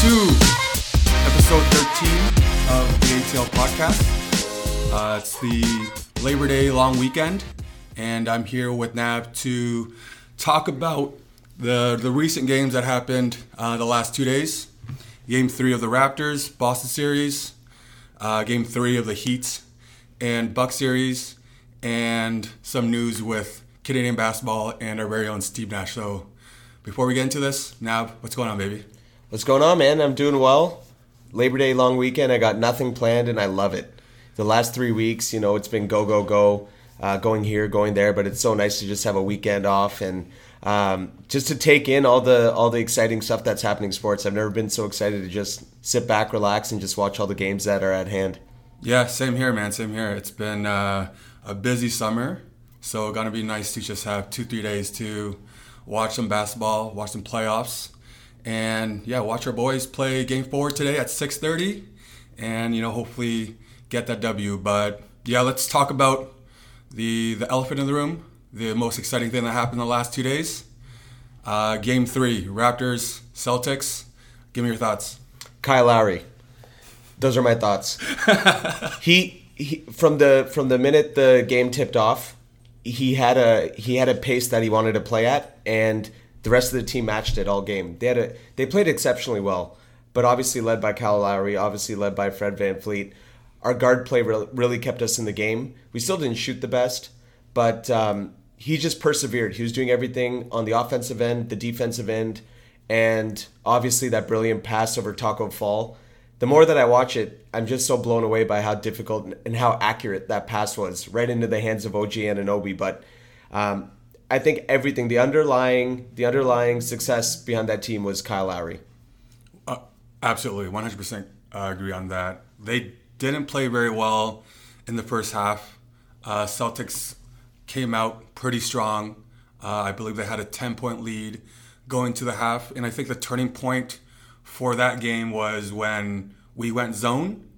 to episode 13 of the ATL podcast. Uh, it's the Labor Day long weekend, and I'm here with Nav to talk about the, the recent games that happened uh, the last two days. Game three of the Raptors, Boston series, uh, game three of the Heat and Buck series, and some news with Canadian basketball and our very own Steve Nash. So before we get into this, Nav, what's going on, baby? What's going on, man? I'm doing well. Labor Day long weekend. I got nothing planned, and I love it. The last three weeks, you know, it's been go go go, uh, going here, going there. But it's so nice to just have a weekend off and um, just to take in all the all the exciting stuff that's happening in sports. I've never been so excited to just sit back, relax, and just watch all the games that are at hand. Yeah, same here, man. Same here. It's been uh, a busy summer, so it's gonna be nice to just have two, three days to watch some basketball, watch some playoffs and yeah, watch our boys play game four today at 6:30, and you know hopefully get that W. But yeah, let's talk about the the elephant in the room, the most exciting thing that happened in the last two days. Uh, game three, Raptors Celtics. Give me your thoughts. Kyle Lowry. Those are my thoughts. he, he from the from the minute the game tipped off, he had a he had a pace that he wanted to play at, and the rest of the team matched it all game. They had a they played exceptionally well, but obviously led by Kyle Lowry, obviously led by Fred VanVleet. Our guard play really kept us in the game. We still didn't shoot the best, but um, he just persevered. He was doing everything on the offensive end, the defensive end, and obviously that brilliant pass over Tacko Fall. The more that I watch it, I'm just so blown away by how difficult and how accurate that pass was, right into the hands of OG Anunoby. But um, I think everything, the underlying, the underlying success behind that team was Kyle Lowry. Uh, absolutely, 100% uh, agree on that. They didn't play very well in the first half. Uh, Celtics came out pretty strong. Uh, I believe they had a 10 point lead going to the half. And I think the turning point for that game was when we went zone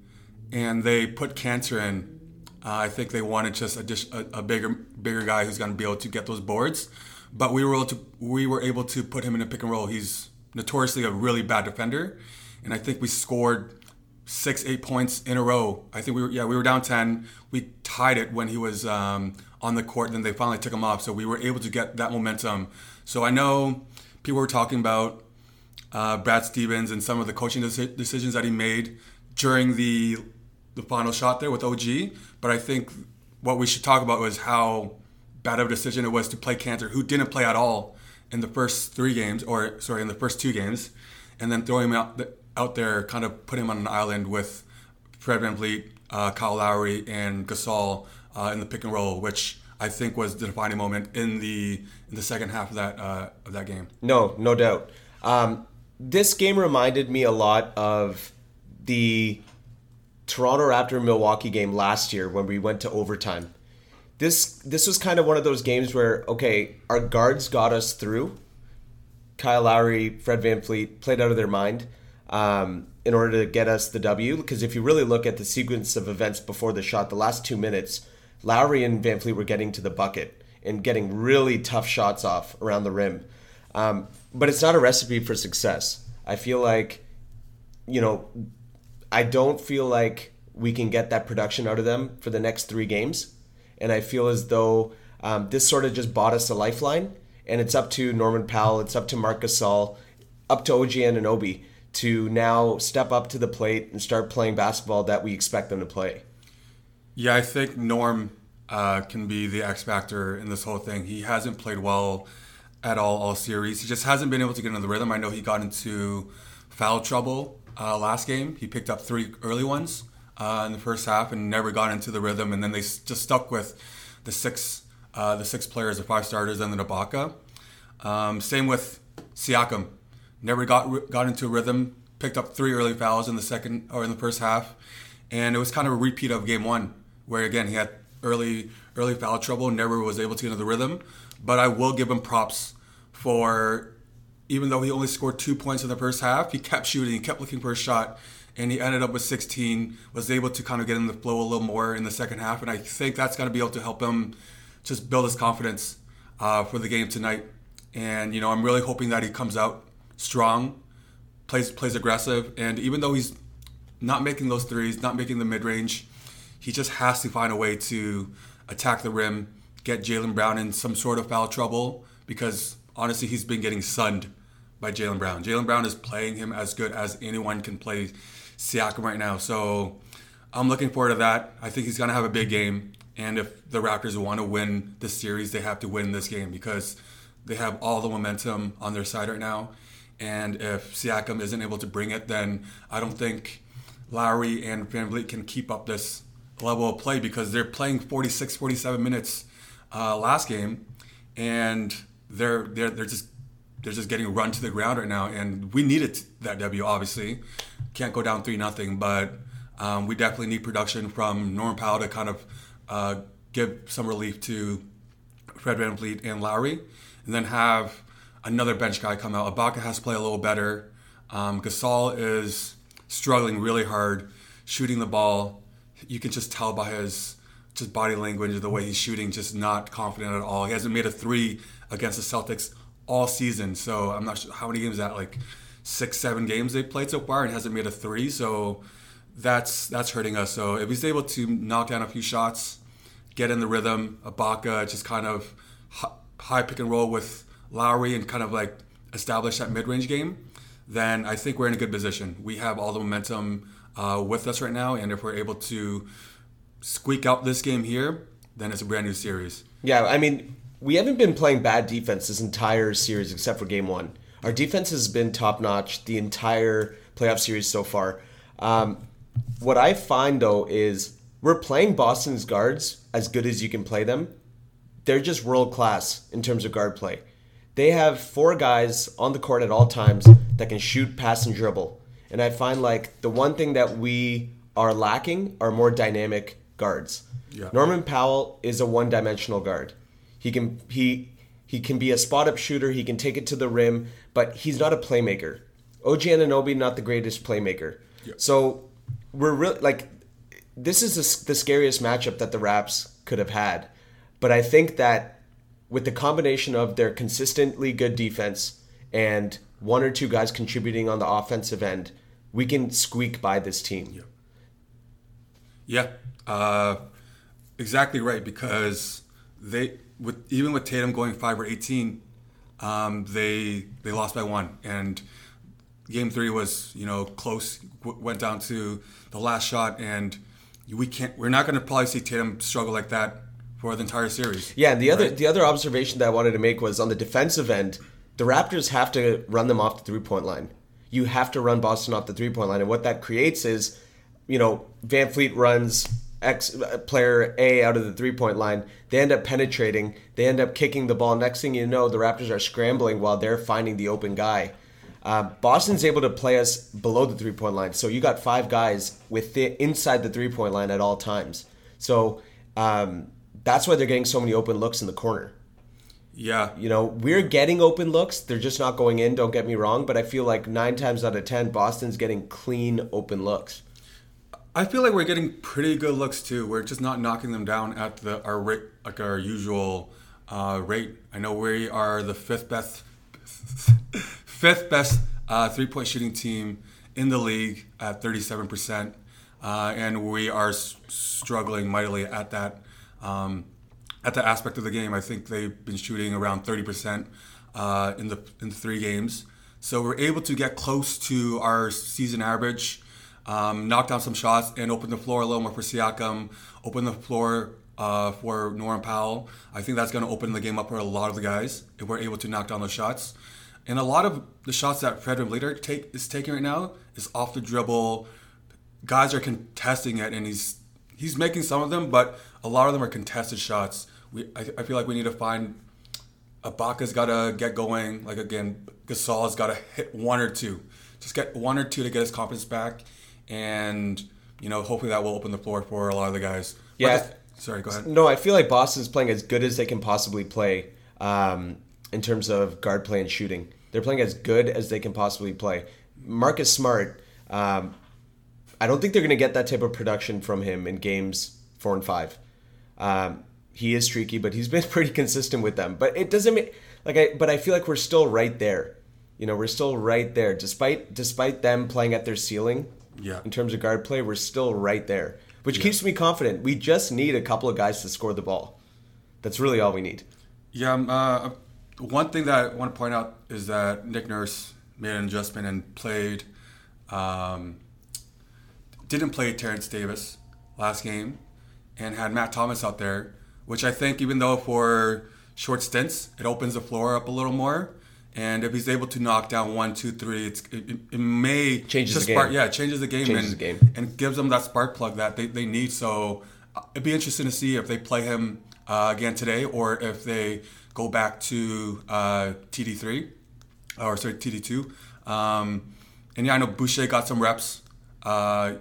and they put Kanter in uh, I think they wanted just a, a, bigger bigger guy who's going to be able to get those boards. But we were able to we were able to put him in a pick and roll. He's notoriously a really bad defender, and I think we scored six eight points in a row. I think we were yeah we were down ten. We tied it when he was um, on the court. Then they finally took him off, so we were able to get that momentum. So I know people were talking about uh, Brad Stevens and some of the coaching decisions that he made during the the final shot there with OG. But I think what we should talk about was how bad of a decision it was to play Kanter, who didn't play at all in the first three games, or sorry, in the first two games, and then throwing him out, out there, kind of put him on an island with Fred VanVleet, uh, Kyle Lowry, and Gasol uh, in the pick and roll, which I think was the defining moment in the in the second half of that uh, of that game. No, no doubt. Um, this game reminded me a lot of the Toronto Raptor Milwaukee game last year when we went to overtime. This this was kind of one of those games where okay, our guards got us through. Kyle Lowry, Fred VanVleet played out of their mind um, in order to get us the W. Because if you really look at the sequence of events before the shot, the last two minutes, Lowry and VanVleet were getting to the bucket and getting really tough shots off around the rim. Um, but it's not a recipe for success. I feel like, you know, I don't feel like we can get that production out of them for the next three games. And I feel as though um, this sort of just bought us a lifeline. And it's up to Norman Powell, it's up to Marc Gasol, up to OG Anunoby to now step up to the plate and start playing basketball that we expect them to play. Yeah, I think Norm uh, can be the X factor in this whole thing. He hasn't played well at all all series. He just hasn't been able to get into the rhythm. I know he got into foul trouble uh, last game. He picked up three early ones uh, in the first half and never got into the rhythm. And then they just stuck with the six uh, the six players, the five starters, and the Ibaka. Um, same with Siakam. Never got got into a rhythm. Picked up three early fouls in the second or in the first half, and it was kind of a repeat of game one, where again he had early early foul trouble, never was able to get into the rhythm. But I will give him props for even though he only scored two points in the first half, he kept shooting, he kept looking for a shot, and he ended up with 16. Was able to kind of get in the flow a little more in the second half, and I think that's going to be able to help him just build his confidence uh, for the game tonight. And you know, I'm really hoping that he comes out strong, plays plays aggressive, and even though he's not making those threes, not making the mid range, he just has to find a way to attack the rim, get Jaylen Brown in some sort of foul trouble because honestly, he's been getting sunned by Jaylen Brown. Jaylen Brown is playing him as good as anyone can play Siakam right now. So I'm looking forward to that. I think he's going to have a big game. And if the Raptors want to win this series, they have to win this game because they have all the momentum on their side right now. And if Siakam isn't able to bring it, then I don't think Lowry and VanVleet can keep up this level of play because they're playing 46, 47 minutes uh, last game, and they're they're they're just they're just getting run to the ground right now. And we needed that W, obviously. Can't go down three nothing, but um, we definitely need production from Norman Powell to kind of uh, give some relief to Fred VanVleet and Lowry, and then have another bench guy come out. Ibaka has to play a little better. Um, Gasol is struggling really hard shooting the ball. You can just tell by his just body language, the way he's shooting, just not confident at all. He hasn't made a three against the Celtics all season. So I'm not sure how many games that like six, seven games they've played so far and hasn't made a three. So that's that's hurting us. So if he's able to knock down a few shots, get in the rhythm, Ibaka just kind of high pick and roll with Lowry and kind of like establish that mid range game, then I think we're in a good position. We have all the momentum uh, with us right now, and if we're able to squeak out this game here, then it's a brand new series. Yeah, I mean, we haven't been playing bad defense this entire series except for game one. Our defense has been top notch the entire playoff series so far. Um, what I find though is we're playing Boston's guards as good as you can play them. They're just world class in terms of guard play. They have four guys on the court at all times that can shoot, pass, and dribble. And I find like the one thing that we are lacking are more dynamic guards. Yeah. Norman Powell is a one-dimensional guard. He can he he can be a spot up shooter. He can take it to the rim, but he's not a playmaker. OG Anunoby not the greatest playmaker. Yeah. So we're really like this is the, the scariest matchup that the Raps could have had. But I think that with the combination of their consistently good defense and one or two guys contributing on the offensive end, we can squeak by this team. Yeah. Yeah, uh, exactly right. Because they, with even with Tatum going five or eighteen, um, they they lost by one, and game three was you know close. went down to the last shot, and we can't. We're not going to probably see Tatum struggle like that for the entire series. Yeah, and the other right? the other observation that I wanted to make was on the defensive end, the Raptors have to run them off the three point line. You have to run Boston off the three point line, and what that creates is, you know, VanVleet runs X uh, player A out of the three point line. They end up penetrating. They end up kicking the ball. Next thing you know, the Raptors are scrambling while they're finding the open guy. Uh, Boston's able to play us below the three point line. So you got five guys with the, inside the three point line at all times. So um, that's why they're getting so many open looks in the corner. Yeah. You know, we're getting open looks. They're just not going in, don't get me wrong. But I feel like nine times out of 10, Boston's getting clean open looks. I feel like we're getting pretty good looks too. We're just not knocking them down at the our rate, like our usual uh, rate. I know we are the fifth best, fifth best uh, three point shooting team in the league at 37 percent, uh, and we are s- struggling mightily at that um, at that aspect of the game. I think they've been shooting around 30 percent uh, in the in the three games. So we're able to get close to our season average um, knock down some shots and opened the floor a little more for Siakam, opened the floor uh, for Norman Powell. I think that's going to open the game up for a lot of the guys if we're able to knock down those shots. And a lot of the shots that Fred VanVleet take is taking right now is off the dribble. Guys are contesting it, and he's he's making some of them, but a lot of them are contested shots. We I, I feel like we need to find Ibaka's got to get going. Like again, Gasol's got to hit one or two. Just get one or two to get his confidence back and you know hopefully that will open the floor for a lot of the guys. Yeah. Sorry, go ahead. No, I feel like Boston's playing as good as they can possibly play um, in terms of guard play and shooting. They're playing as good as they can possibly play. Marcus Smart, um, I don't think they're going to get that type of production from him in games four and five. Um, he is streaky, but he's been pretty consistent with them. But it doesn't make like I. But I feel like we're still right there You know, we're still right there, despite despite them playing at their ceiling. Yeah. In terms of guard play, we're still right there, which keeps me confident. We just need a couple of guys to score the ball. That's really all we need. Yeah. um, Uh, one thing that I want to point out is that Nick Nurse made an adjustment and played. Um, didn't play Terrence Davis last game, and had Matt Thomas out there, which I think, even though for short stints, it opens the floor up a little more. And if he's able to knock down one, two, three, it's, it, it- may Changes just the spark, game. yeah, it changes the game Changes and the game. and gives them that spark plug that they, they need. So uh, it'd be interesting to see if they play him uh, again today or if they go back to uh, TD3 or sorry TD2. Um, and yeah, I know Boucher got some reps uh,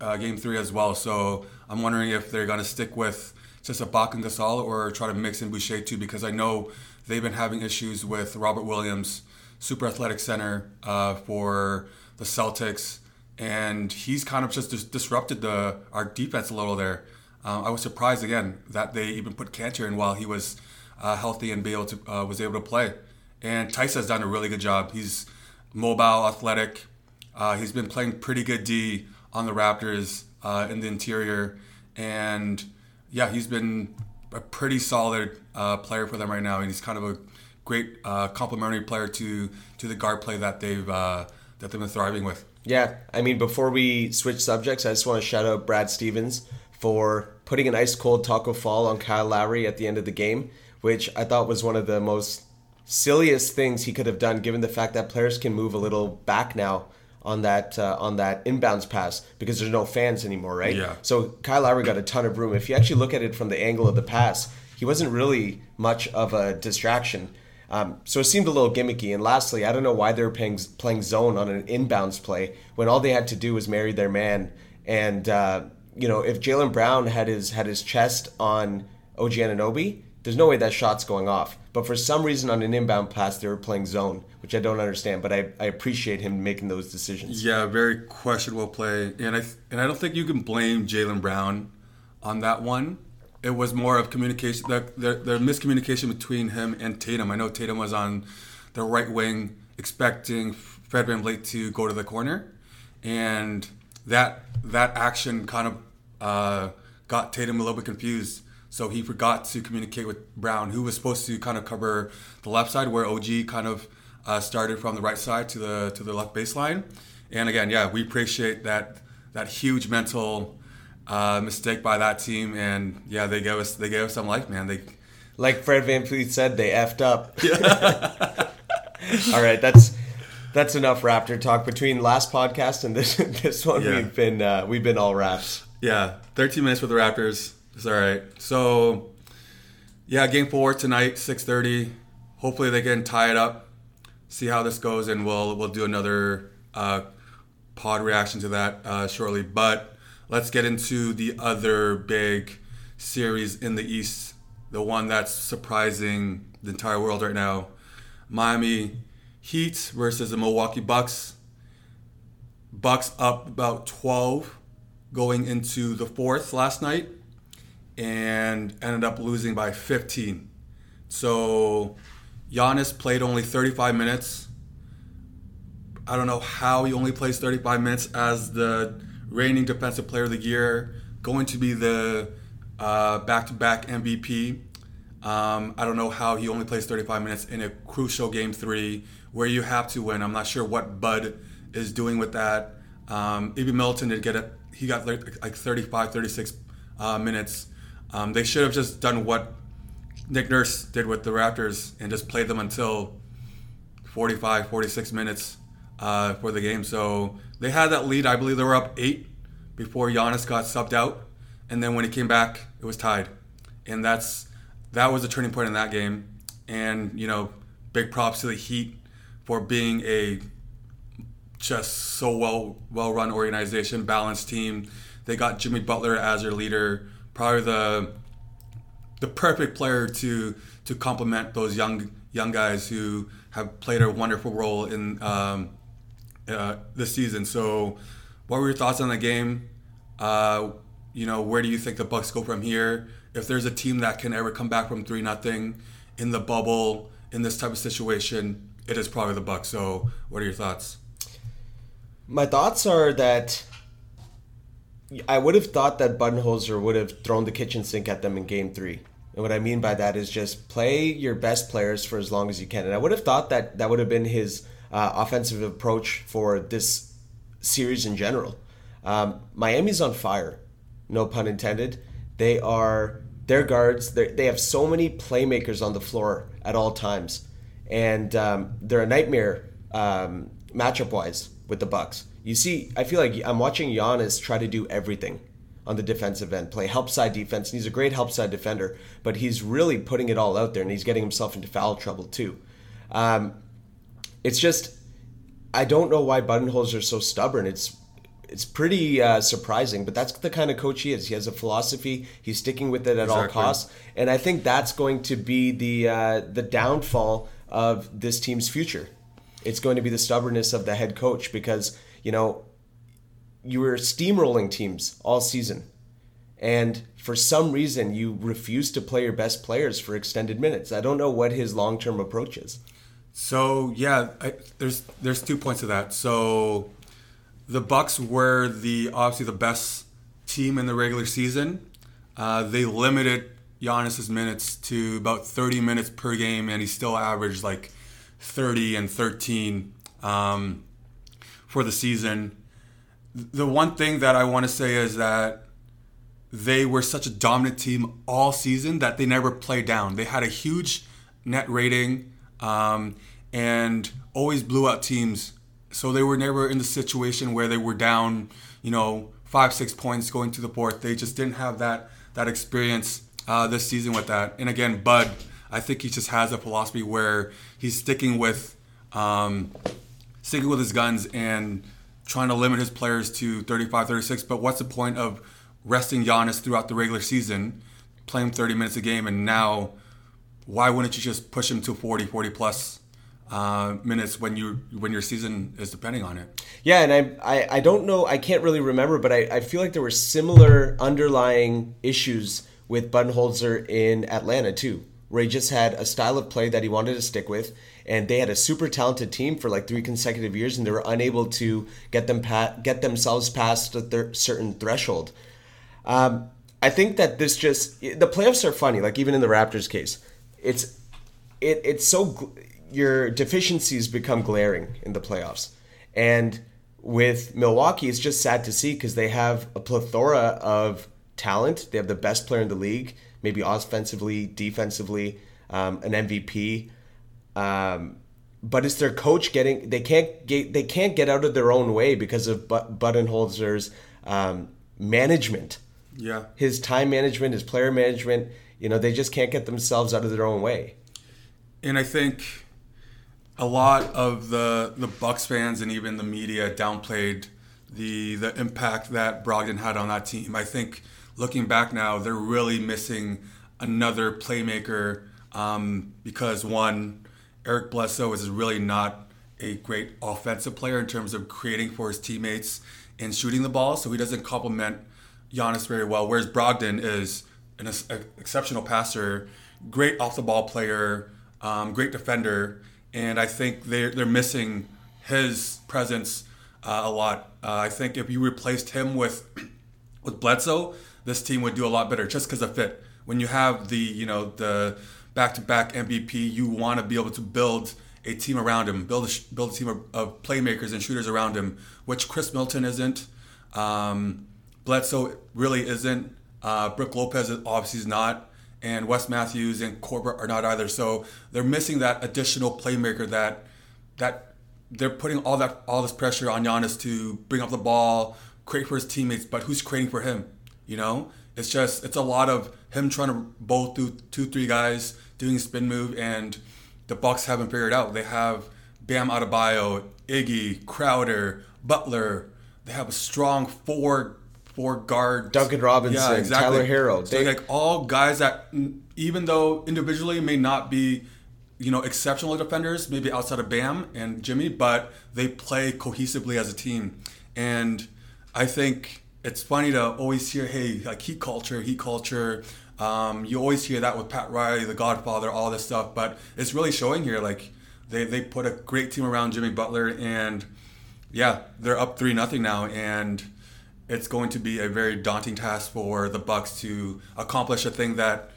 uh, game three as well. So I'm wondering if they're gonna stick with just Ibaka and Gasol or try to mix in Boucher too because I know they've been having issues with Robert Williams, super athletic center uh, for the Celtics, and he's kind of just dis- disrupted the our defense a little there. Uh, I was surprised again that they even put Kanter in while he was uh, healthy and be able to uh, was able to play. And Tice has done a really good job. He's mobile, athletic. Uh, he's been playing pretty good D on the Raptors uh, in the interior, and yeah, he's been a pretty solid uh, player for them right now. And he's kind of a great uh, complementary player to to the guard play that they've uh, that they've been thriving with. Yeah, I mean, before we switch subjects, I just want to shout out Brad Stevens for putting an ice cold Tacko Fall on Kyle Lowry at the end of the game, which I thought was one of the most silliest things he could have done, given the fact that players can move a little back now on that uh, on that inbounds pass because there's no fans anymore, right? Yeah. So Kyle Lowry got a ton of room. If you actually look at it from the angle of the pass, he wasn't really much of a distraction. Um, so it seemed a little gimmicky. And lastly, I don't know why they were playing, playing zone on an inbounds play when all they had to do was marry their man. And uh, you know, if Jaylen Brown had his had his chest on OG Anunoby, there's no way that shot's going off. But for some reason, on an inbound pass, they were playing zone, which I don't understand. But I, I appreciate him making those decisions. Yeah, very questionable play, and I and I don't think you can blame Jaylen Brown on that one. It was more of communication, the, the the miscommunication between him and Tatum. I know Tatum was on the right wing, expecting Fred VanVleet to go to the corner, and that that action kind of uh, got Tatum a little bit confused. So he forgot to communicate with Brown, who was supposed to kind of cover the left side, where OG kind of uh, started from the right side to the to the left baseline. And again, yeah, we appreciate that that huge mental uh, mistake by that team. And yeah, they gave us they gave us some life, man. They Like Fred VanVleet said, they effed up. All right, that's that's enough Raptor talk. Between last podcast and this this one, Yeah. we've been uh, we've been all raps. Yeah, 13 minutes with the Raptors. It's all right. So, yeah, game four tonight, 6:30. Hopefully they can tie it up. See how this goes, and we'll we'll do another uh, pod reaction to that uh, shortly. But let's get into the other big series in the East, the one that's surprising the entire world right now. Miami Heat versus the Milwaukee Bucks. Bucks up about 12 going into the fourth last night and ended up losing by 15. So Giannis played only 35 minutes. I don't know how he only plays 35 minutes as the reigning defensive player of the year, going to be the uh, back-to-back MVP. Um, I don't know how he only plays 35 minutes in a crucial game three where you have to win. I'm not sure what Bud is doing with that. Um, Ibi did get it. He got like like 35, 36 uh, minutes. Um, they should have just done what Nick Nurse did with the Raptors and just played them until 45, 46 minutes uh, for the game. So they had that lead. I believe they were up eight before Giannis got subbed out, and then when he came back, it was tied, and that's that was the turning point in that game. And you know, big props to the Heat for being a just so well well run organization, balanced team. They got Jimmy Butler as their leader, probably the the perfect player to to complement those young young guys who have played a wonderful role in um, uh, this season. So, what were your thoughts on the game? Uh, you know, where do you think the Bucks go from here? If there's a team that can ever come back from three nothing in the bubble in this type of situation, it is probably the Bucks. So, what are your thoughts? My thoughts are that I would have thought that Budenholzer would have thrown the kitchen sink at them in Game Three. And what I mean by that is just play your best players for as long as you can. And I would have thought that that would have been his uh, offensive approach for this series in general. Um, Miami's on fire, no pun intended. They are their guards. They have so many playmakers on the floor at all times, and um, they're a nightmare um, matchup wise with the Bucks. You see, I feel like I'm watching Giannis try to do everything on the defensive end, play help side defense, and he's a great help side defender, but he's really putting it all out there, and he's getting himself into foul trouble too. Um, it's just, I don't know why Budenholzer are so stubborn. It's it's pretty uh, surprising, but that's the kind of coach he is. He has a philosophy. He's sticking with it at exactly. all costs, and I think that's going to be the uh, the downfall of this team's future. It's going to be the stubbornness of the head coach because you know you were steamrolling teams all season, and for some reason you refuse to play your best players for extended minutes. I don't know what his long term approach is. So yeah, I, there's there's two points to that. So the Bucks were the obviously the best team in the regular season. Uh, they limited Giannis's minutes to about 30 minutes per game, and he still averaged like 30 and 13 um, for the season. The one thing that I want to say is that they were such a dominant team all season that they never played down. They had a huge net rating um, and always blew out teams so they were never in the situation where they were down, you know, five, six points going to the fourth. They just didn't have that that experience uh, this season with that. And again, Bud, I think he just has a philosophy where he's sticking with um, sticking with his guns and trying to limit his players to 35, 36. But what's the point of resting Giannis throughout the regular season, playing 30 minutes a game, and now why wouldn't you just push him to 40, 40 plus uh, minutes when you when your season is depending on it. Yeah, and I, I I don't know, I can't really remember, but I, I feel like there were similar underlying issues with Budenholzer in Atlanta too, where he just had a style of play that he wanted to stick with, and they had a super talented team for like three consecutive years, and they were unable to get them pa- get themselves past a certain threshold. Um, I think that this just the playoffs are funny. Like even in the Raptors case, it's it it's so your deficiencies become glaring in the playoffs. And with Milwaukee, it's just sad to see because they have a plethora of talent. They have the best player in the league, maybe offensively, defensively, um, an MVP. Um, but it's their coach getting they can't get they can't get out of their own way because of Budenholzer's um, management. Yeah, his time management, his player management. You know, they just can't get themselves out of their own way. And I think a lot of the the Bucks fans and even the media downplayed the the impact that Brogdon had on that team. I think looking back now, they're really missing another playmaker um, because one, Eric Bledsoe is really not a great offensive player in terms of creating for his teammates and shooting the ball, so he doesn't complement Giannis very well. Whereas Brogdon is an exceptional passer, great off the ball player, um, great defender and I think they're they're missing his presence uh, a lot. Uh, I think if you replaced him with with Bledsoe, this team would do a lot better just because of fit. When you have the you know the back-to-back MVP, you want to be able to build a team around him, build a, build a team of, of playmakers and shooters around him, which Khris Middleton isn't. Um, Bledsoe really isn't. Uh, Brook Lopez obviously is not and Wes Matthews and Korver are not either. So they're missing that additional playmaker that that they're putting all that all this pressure on Giannis to bring up the ball, create for his teammates, but who's creating for him? You know, it's just it's a lot of him trying to bowl through two, three guys doing a spin move, and the Bucks haven't figured out. They have Bam Adebayo, Iggy, Crowder, Butler. They have a strong four four guards. Duncan Robinson, yeah, exactly. Tyler Herro. So like all guys that, even though individually may not be, you know, exceptional defenders, maybe outside of Bam and Jimmy, but they play cohesively as a team. And I think it's funny to always hear, hey, like heat culture, heat culture. Um, you always hear that with Pat Riley, The Godfather, all this stuff, but it's really showing here. Like they they put a great team around Jimmy Butler, and yeah, they're up three nothing now, and it's going to be a very daunting task for the Bucks to accomplish a thing that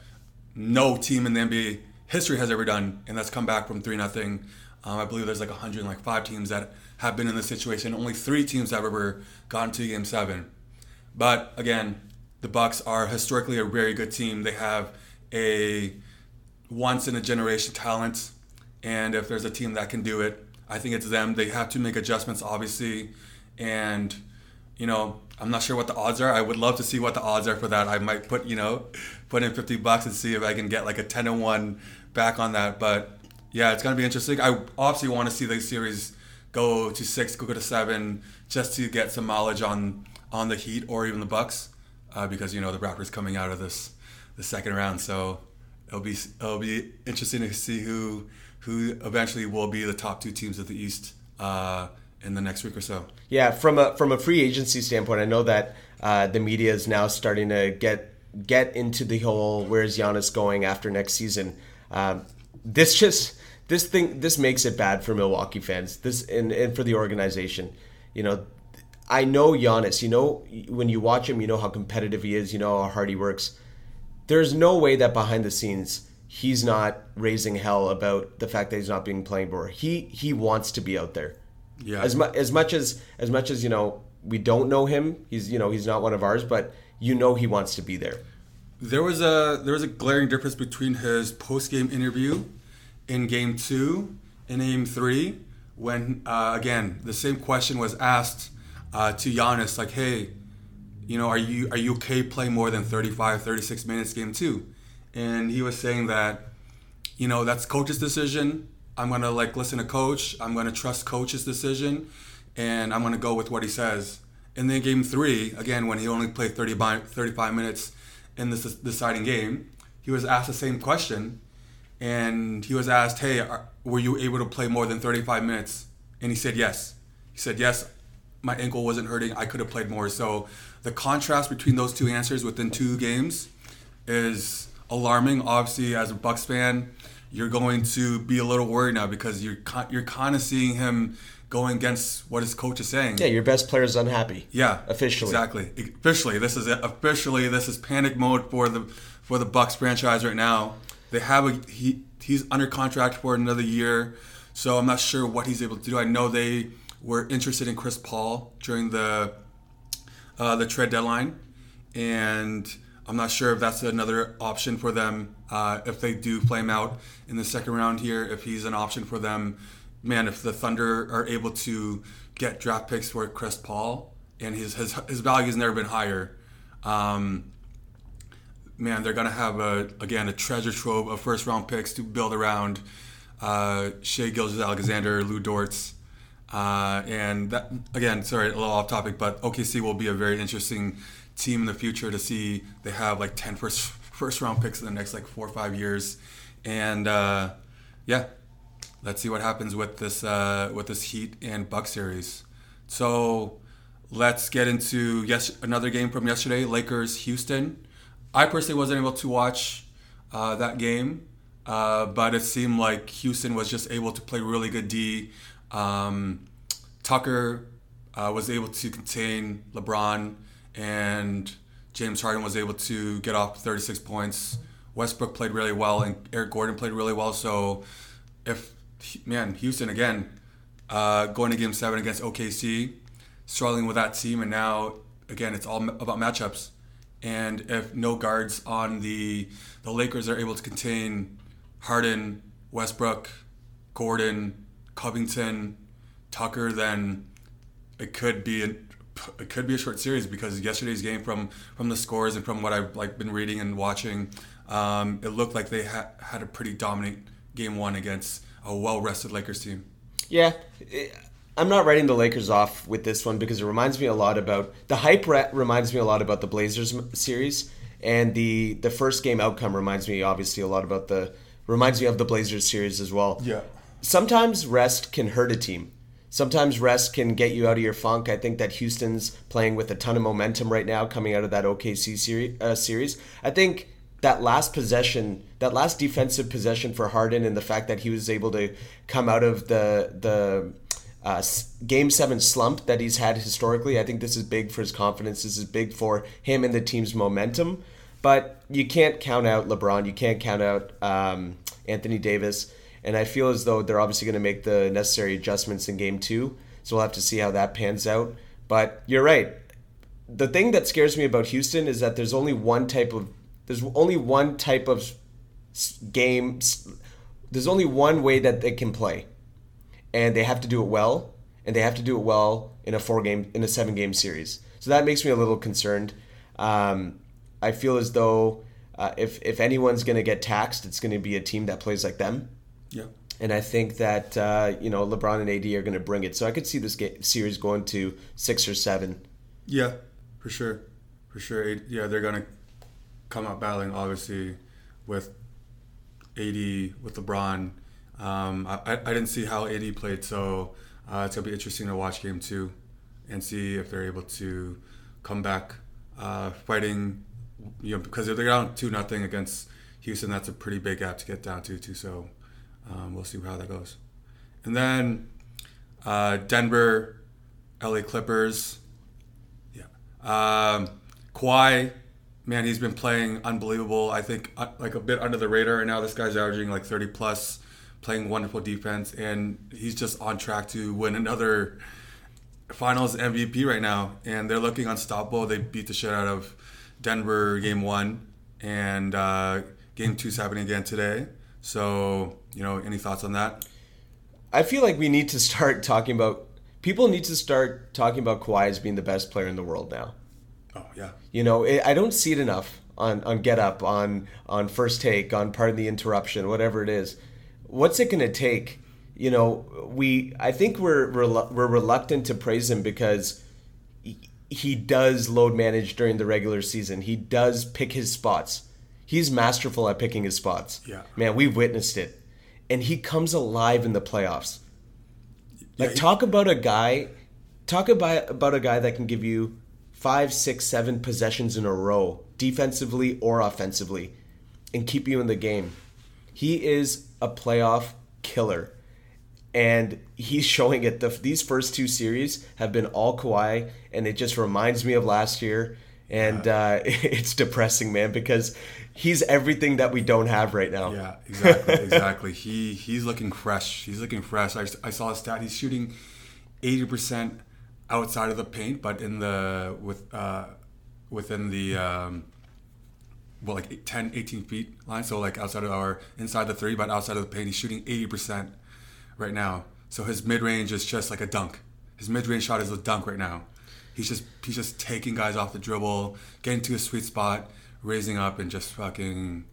no team in the NBA history has ever done, and that's come back from three nothing. Um, I believe there's like 105 teams that have been in this situation. Only three teams have ever gotten to Game Seven. But again, the Bucks are historically a very good team. They have a once in a generation talent, and if there's a team that can do it, I think it's them. They have to make adjustments, obviously, and you know, I'm not sure what the odds are. I would love to see what the odds are for that. I might put, you know, put in 50 bucks and see if I can get like a 10 to 1 back on that. But yeah, it's to be interesting. I obviously want to see the series go to 6, go to 7 just to get some knowledge on on the Heat or even the Bucks uh, because you know the Raptors coming out of this the second round. So it'll be it'll be interesting to see who who eventually will be the top two teams of the East. Uh, in the next week or so. Yeah, from a from a free agency standpoint, I know that uh, the media is now starting to get get into the whole where's Giannis going after next season. Um, this just this thing this makes it bad for Milwaukee fans. This and, and for the organization. You know, I know Giannis. You know when you watch him, you know how competitive he is. You know how hard he works. There's no way that behind the scenes he's not raising hell about the fact that he's not being playing more. He he wants to be out there. Yeah. As much as much as as much as you know, we don't know him. He's you know he's not one of ours, but you know he wants to be there. There was a there was a glaring difference between his post game interview in game two and game three when uh, again the same question was asked uh, to Giannis like hey you know are you are you okay playing more than 35 36 minutes game two and he was saying that you know that's coach's decision I'm gonna like listen to coach. I'm gonna trust coach's decision, and I'm gonna go with what he says. And then game three, again, when he only played 30 by, 35 minutes in this deciding game, he was asked the same question, and he was asked, "Hey, are, were you able to play more than 35 minutes?" And he said yes. He said yes. My ankle wasn't hurting. I could have played more. So the contrast between those two answers within two games is alarming. Obviously, as a Bucks fan, you're going to be a little worried now because you're you're kind of seeing him going against what his coach is saying. Yeah, your best player is unhappy. Yeah, officially. Exactly. Officially, this is it. officially this is panic mode for the for the Bucks franchise right now. They have a he he's under contract for another year, so I'm not sure what he's able to do. I know they were interested in Chris Paul during the uh, the trade deadline, and I'm not sure if that's another option for them uh, if they do play him out in the second round here. If he's an option for them, man, if the Thunder are able to get draft picks for Chris Paul and his his, his value has never been higher. Um, man, they're gonna have a again a treasure trove of first round picks to build around uh, Shai Gilgeous-Alexander, Lou Dortz. Uh, and that again, sorry, a little off topic, but OKC will be a very interesting team in the future to see they have like 10 first first round picks in the next like four or five years, and uh, yeah, let's see what happens with this uh, with this Heat and Buck series. So let's get into yes another game from yesterday, Lakers Houston. I personally wasn't able to watch uh, that game, uh, but it seemed like Houston was just able to play really good D. Um, Tucker uh, was able to contain LeBron and James Harden was able to get off 36 points. Westbrook played really well, and Eric Gordon played really well. So, if man, Houston again uh, going to Game Seven against OKC, struggling with that team, and now again it's all about matchups. And if no guards on the the Lakers are able to contain Harden, Westbrook, Gordon, Covington, Tucker, then it could be an it could be a short series because yesterday's game from from the scores and from what I've like been reading and watching, um, it looked like they ha- had a pretty dominant game one against a well rested Lakers team. Yeah. I'm not writing the Lakers off with this one because it reminds me a lot about the hype re- reminds me a lot about the Blazers series and the the first game outcome reminds me obviously a lot about the reminds me of the Blazers series as well. Yeah. Sometimes rest can hurt a team sometimes rest can get you out of your funk. I think that Houston's playing with a ton of momentum right now coming out of that OKC series. Uh, series. I think that last possession, that last defensive possession for Harden, and the fact that he was able to come out of the the uh, game seven slump that he's had historically. I think this is big for his confidence. This is big for him and the team's momentum. But you can't count out LeBron. You can't count out um, Anthony Davis. And I feel as though they're obviously going to make the necessary adjustments in game two. So we'll have to see how that pans out. But you're right. The thing that scares me about Houston is that there's only one type of there's only one type of game. There's only one way that they can play, and they have to do it well, and they have to do it well in a four game in a seven game series. So that makes me a little concerned. Um, I feel as though uh, if if anyone's going to get taxed, it's going to be a team that plays like them. Yeah. And I think that uh, you know LeBron and AD are going to bring it. So I could see this game, series going to six or seven. Yeah, for sure, for sure. Yeah, they're going to come out battling obviously with AD with LeBron. Um, I, I didn't see how AD played, so uh, it's gonna be interesting to watch game two and see if they're able to come back uh, fighting. You know, because if they're down two nothing against Houston, that's a pretty big gap to get down to too. So um, we'll see how that goes. And then uh, Denver, LA Clippers. Yeah, um, Kawhi man, he's been playing unbelievable. I think uh, like a bit under the radar right now. This guy's averaging like 30 plus, playing wonderful defense, and he's just on track to win another Finals MVP right now. And they're looking unstoppable. They beat the shit out of Denver game one, and uh, game two's happening again today. So, you know, any thoughts on that? I feel like we need to start talking about. People need to start talking about Kawhi as being the best player in the world now. Oh yeah. You know, it, I don't see it enough on on Get Up, on on First Take, on Pardon the Interruption, whatever it is. What's it going to take? You know, we I think we're we're reluctant to praise him because he, he does load manage during the regular season. He does pick his spots. He's masterful at picking his spots. Yeah. Man, we've witnessed it. And he comes alive in the playoffs. Like yeah, he, talk about a guy talk about about a guy that can give you five, six, seven possessions in a row, defensively or offensively, and keep you in the game. He is a playoff killer. And he's showing it. The, these first two series have been all Kawhi, and it just reminds me of last year. And uh, it's depressing, man, because he's everything that we don't have right now. Yeah, exactly, exactly. he he's looking fresh. He's looking fresh. I, I saw a stat. He's shooting eighty percent outside of the paint, but in the with uh, within the um, well like 10 18 feet line so like outside of our inside the three but outside of the paint he's shooting 80% right now so his mid-range is just like a dunk his mid-range shot is a dunk right now he's just he's just taking guys off the dribble getting to a sweet spot raising up and just fucking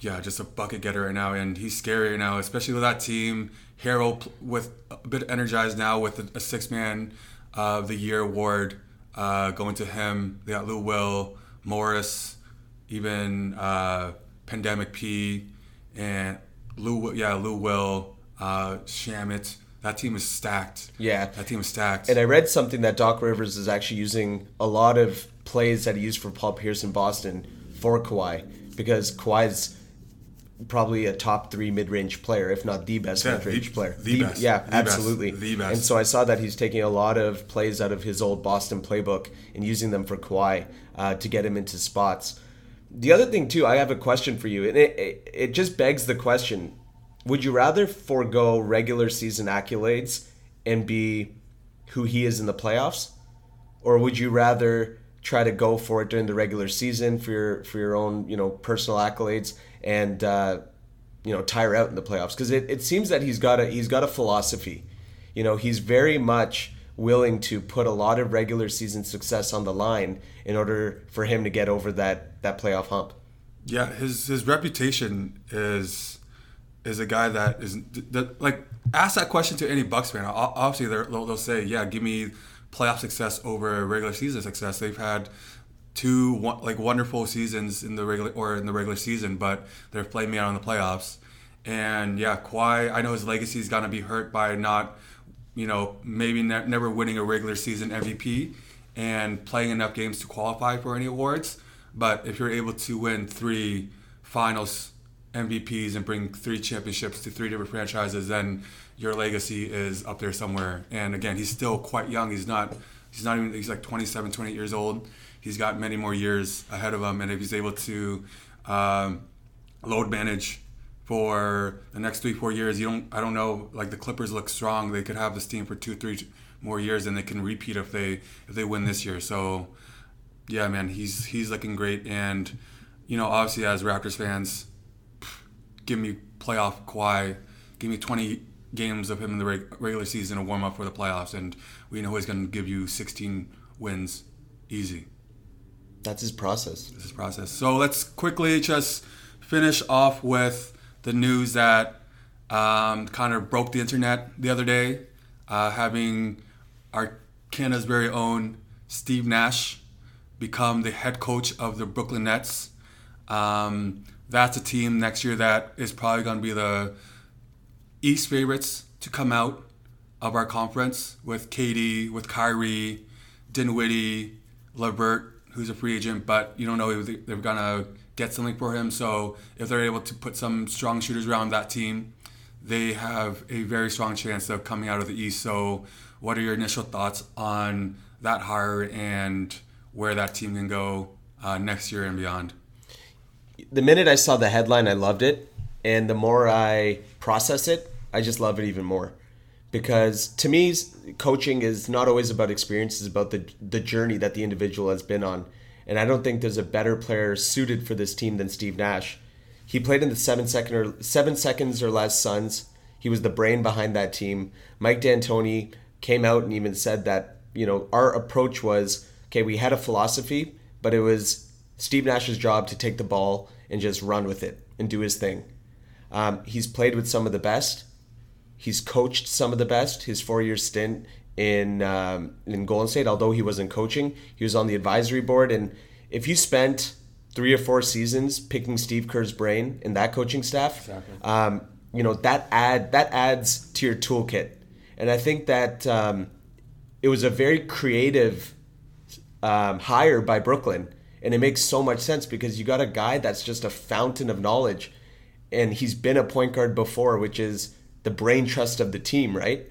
yeah just a bucket getter right now and he's scary right now especially with that team Harrell with a bit energized now with a, a six-man of the year award uh, going to him. They got Lou Will, Morris, even uh, Pandemic P, and Lou. Yeah, Lou Will, uh, Shamet. That team is stacked. Yeah, that team is stacked. And I read something that Doc Rivers is actually using a lot of plays that he used for Paul Pierce in Boston for Kawhi because Kawhi's probably a top three mid range player, if not the best yeah, mid range player. The, the, best. Yeah, the absolutely. Best. The best. And so I saw that he's taking a lot of plays out of his old Boston playbook and using them for Kawhi uh, to get him into spots. The other thing too, I have a question for you, and it, it it just begs the question: Would you rather forego regular season accolades and be who he is in the playoffs, or would you rather try to go for it during the regular season for your for your own you know personal accolades and uh, you know tire out in the playoffs? Because it, it seems that he's got a he's got a philosophy. You know he's very much willing to put a lot of regular season success on the line in order for him to get over that that playoff hump. Yeah his his reputation is is a guy that is that, like ask that question to any bucks fan obviously they'll, they'll say yeah give me playoff success over regular season success. They've had two like wonderful seasons in the regular or in the regular season, but they're playing me out in the playoffs. And yeah, Kawhi, I know his legacy is gonna be hurt by not, you know, maybe ne- never winning a regular season MVP and playing enough games to qualify for any awards. But if you're able to win three finals MVPs and bring three championships to three different franchises, then your legacy is up there somewhere. And again, he's still quite young. He's not he's not even he's like 27, 28 years old. He's got many more years ahead of him, and if he's able to um, load manage for the next three four years, you don't I don't know like the Clippers look strong. They could have this team for two three more years, and they can repeat if they if they win this year. So yeah, man, he's he's looking great, and you know obviously as Raptors fans, give me playoff Kawhi, give me 20 games of him in the regular season and warm up for the playoffs, and we know he's going to give you 16 wins easy. That's his process. That's his process. So let's quickly just finish off with the news that um, kind of broke the internet the other day, uh, having our Canada's very own Steve Nash become the head coach of the Brooklyn Nets. Um, that's a team next year that is probably going to be the East favorites to come out of our conference with KD, with Kyrie, Dinwiddie, LeVert, who's a free agent, but you don't know if they're going to get something for him. So if they're able to put some strong shooters around that team, they have a very strong chance of coming out of the East. So what are your initial thoughts on that hire and where that team can go uh, next year and beyond? The minute I saw the headline, I loved it. And the more I process it, I just love it even more. Because to me, coaching is not always about experience, it's about the, the journey that the individual has been on. And I don't think there's a better player suited for this team than Steve Nash. He played in the seven second or seven seconds or less Suns. He was the brain behind that team. Mike D'Antoni came out and even said that you know our approach was okay. We had a philosophy, but it was Steve Nash's job to take the ball and just run with it and do his thing. Um, he's played with some of the best. He's coached some of the best. His four-year stint in um, in Golden State, although he wasn't coaching, he was on the advisory board. And if you spent three or four seasons picking Steve Kerr's brain in that coaching staff, exactly. um, you know that add that adds to your toolkit. And I think that um, it was a very creative um, hire by Brooklyn, and it makes so much sense because you got a guy that's just a fountain of knowledge, and he's been a point guard before, which is the brain trust of the team, right?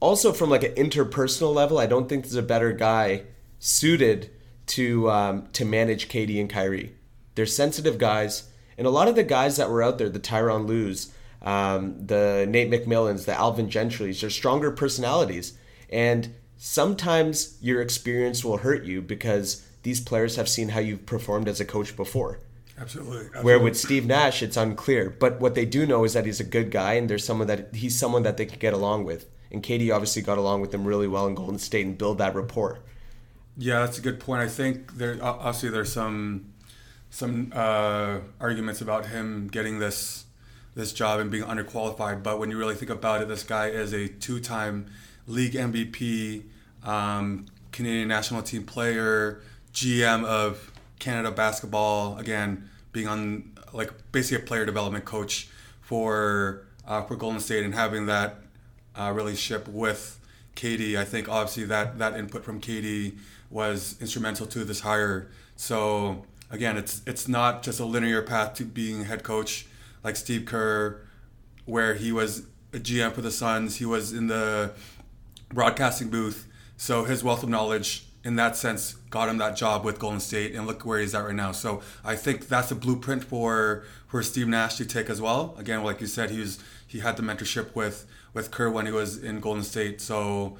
Also, from like an interpersonal level, I don't think there's a better guy suited to um, to manage KD and Kyrie. They're sensitive guys, and a lot of the guys that were out there, the Tyronn Lues, um, the Nate McMillans, the Alvin Gentrys, they're stronger personalities, and sometimes your experience will hurt you because these players have seen how you've performed as a coach before. Absolutely, absolutely. Where with Steve Nash, it's unclear. But what they do know is that he's a good guy, and there's someone that he's someone that they can get along with. And KD obviously got along with him really well in Golden State and build that rapport. Yeah, that's a good point. I think there obviously there's some some uh, arguments about him getting this this job and being underqualified. But when you really think about it, this guy is a two-time league MVP, um, Canadian national team player, GM of Canada basketball. Again, being on like basically a player development coach for uh, for Golden State and having that uh, relationship with KD. I think obviously that that input from KD was instrumental to this hire. So again, it's it's not just a linear path to being a head coach like Steve Kerr, where he was a GM for the Suns. He was in the broadcasting booth, so his wealth of knowledge in that sense got him that job with Golden State, and look where he's at right now. So I think that's a blueprint for for Steve Nash to take as well. Again, like you said, he was he had the mentorship with with Kerr when he was in Golden State. So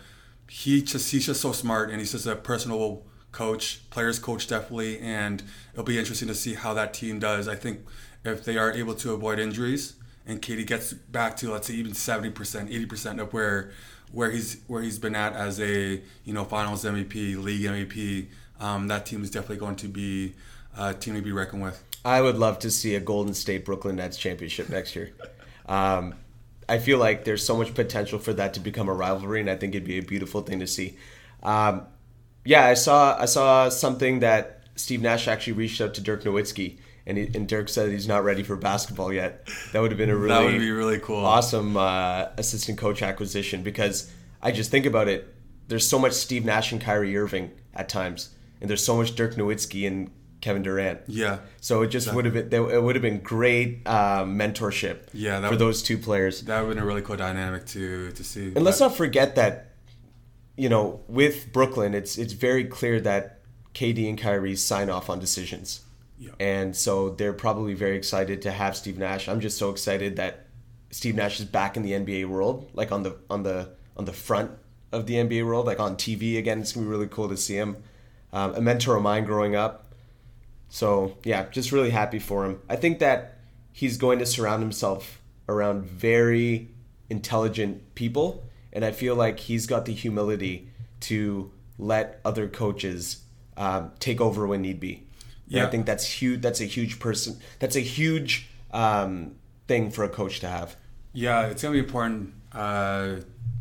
he just he's just so smart, and he's just a personal coach, players coach definitely, and it'll be interesting to see how that team does. I think if they are able to avoid injuries and KD gets back to let's say even 70%, 80% of where where he's where he's been at as a you know Finals MVP, League MVP, um, that team is definitely going to be a team to be reckoned with. I would love to see a Golden State Brooklyn Nets championship next year. Um, I feel like there's so much potential for that to become a rivalry, and I think it'd be a beautiful thing to see. Um, yeah, I saw I saw something that Steve Nash actually reached out to Dirk Nowitzki and, he, and Dirk said he's not ready for basketball yet. That would have been a really that would be really cool, awesome uh, assistant coach acquisition because I just think about it. There's so much Steve Nash and Kyrie Irving at times, and there's so much Dirk Nowitzki and Kevin Durant. Yeah. So it just would have been it would have been great uh, mentorship. Yeah, for would- those two players. That would have been a really cool dynamic to to see. And let's not forget that, you know, with Brooklyn, it's it's very clear that KD and Kyrie sign off on decisions. And so they're probably very excited to have Steve Nash. I'm just so excited that Steve Nash is back in the NBA world, like on the on the on the front of the NBA world, like on TV again. It's gonna be really cool to see him. Um, a mentor of mine growing up. So yeah, just really happy for him. I think that he's going to surround himself around very intelligent people, and I feel like he's got the humility to let other coaches um, take over when need be. And Yeah. I think that's huge. That's a huge person. That's a huge um, thing for a coach to have. Yeah, it's gonna be important uh,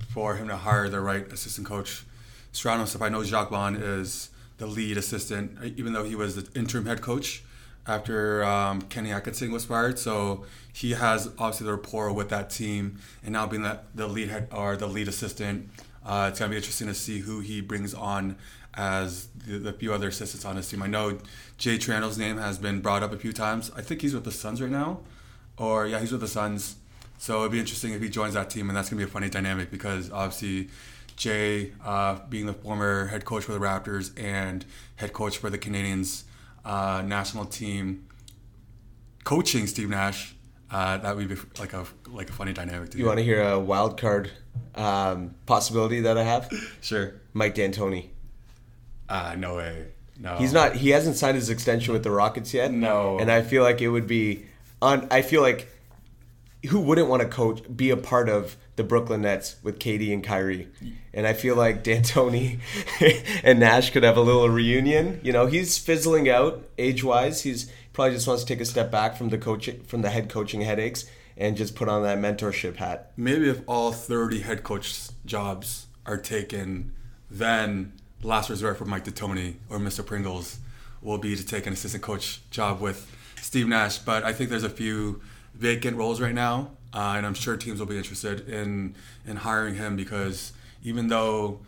for him to hire the right assistant coach. Surround himself. I know Jacque Vaughn is the lead assistant, even though he was the interim head coach after um, Kenny Atkinson was fired. So he has obviously the rapport with that team, and now being that the lead head or the lead assistant, uh, it's gonna be interesting to see who he brings on as the, the few other assistants on his team. I know Jay Triano's name has been brought up a few times. I think he's with the Suns right now, or yeah, he's with the Suns. So it'd be interesting if he joins that team, and that's gonna be a funny dynamic because obviously Jay, uh, being the former head coach for the Raptors and head coach for the Canadians uh, national team, coaching Steve Nash, uh, that would be like a like a funny dynamic. To You want to hear a wild card um, possibility that I have? Sure. Mike D'Antoni. Uh, no way. No. He's not. He hasn't signed his extension with the Rockets yet. No. And I feel like it would be. On. I feel like. Who wouldn't want to coach, be a part of the Brooklyn Nets with KD and Kyrie? And I feel like D'Antoni and Nash could have a little reunion. You know, he's fizzling out age wise. He's probably just wants to take a step back from the coaching, from the head coaching headaches, and just put on that mentorship hat. Maybe if all 30 head coach jobs are taken, then last resort for Mike D'Antoni or Mr. Pringles will be to take an assistant coach job with Steve Nash. But I think there's a few vacant roles right now, uh, and I'm sure teams will be interested in in hiring him because even though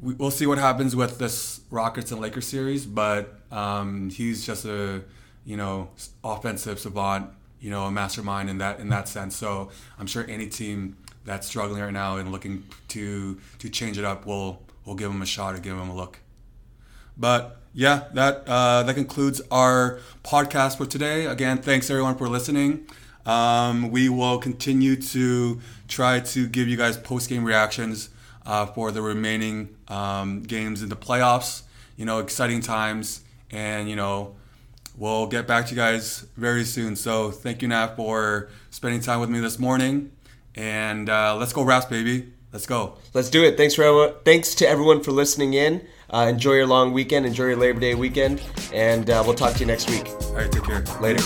we, we'll see what happens with this Rockets and Lakers series, but um, he's just a you know offensive savant, you know a mastermind in that in that sense. So I'm sure any team that's struggling right now and looking to to change it up will will give them a shot or give them a look. But yeah, that uh, that concludes our podcast for today. Again, thanks everyone for listening. Um, we will continue to try to give you guys post game reactions uh, for the remaining um, games in the playoffs. You know, exciting times, and you know, we'll get back to you guys very soon. So thank you, Nat, for spending time with me this morning. And uh, let's go, Raps, baby. Let's go. Let's do it. Thanks for thanks to everyone for listening in. Uh, enjoy your long weekend. Enjoy your Labor Day weekend, and uh, we'll talk to you next week. All right, take care. Later.